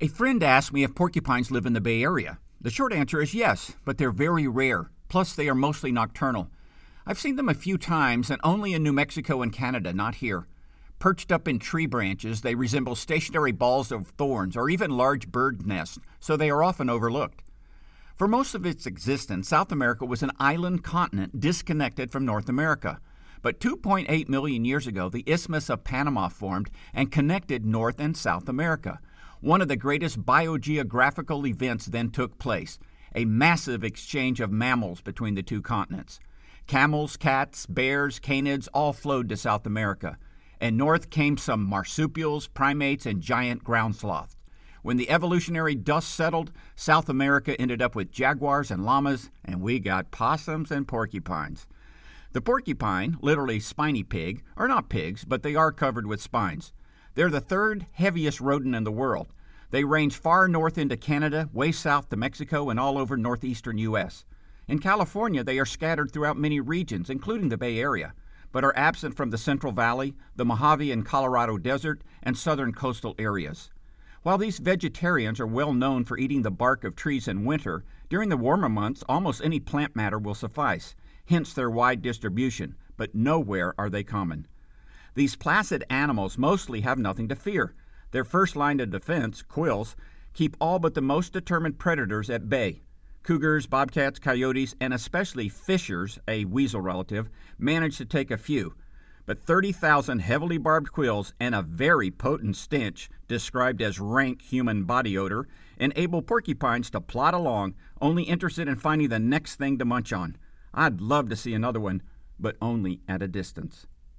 A friend asked me if porcupines live in the Bay Area. The short answer is yes, but they're very rare. Plus, they are mostly nocturnal. I've seen them a few times, and only in New Mexico and Canada, not here. Perched up in tree branches, they resemble stationary balls of thorns or even large bird nests, so they are often overlooked. For most of its existence, South America was an island continent disconnected from North America. But 2.8 million years ago, the Isthmus of Panama formed and connected North and South America. One of the greatest biogeographical events then took place a massive exchange of mammals between the two continents. Camels, cats, bears, canids all flowed to South America, and north came some marsupials, primates, and giant ground sloths. When the evolutionary dust settled, South America ended up with jaguars and llamas, and we got possums and porcupines. The porcupine, literally spiny pig, are not pigs, but they are covered with spines. They're the third heaviest rodent in the world. They range far north into Canada, way south to Mexico, and all over northeastern U.S. In California, they are scattered throughout many regions, including the Bay Area, but are absent from the Central Valley, the Mojave and Colorado Desert, and southern coastal areas. While these vegetarians are well known for eating the bark of trees in winter, during the warmer months, almost any plant matter will suffice, hence their wide distribution, but nowhere are they common. These placid animals mostly have nothing to fear. Their first line of defense, quills, keep all but the most determined predators at bay. Cougars, bobcats, coyotes, and especially fishers, a weasel relative, manage to take a few. But 30,000 heavily barbed quills and a very potent stench, described as rank human body odor, enable porcupines to plod along, only interested in finding the next thing to munch on. I'd love to see another one, but only at a distance.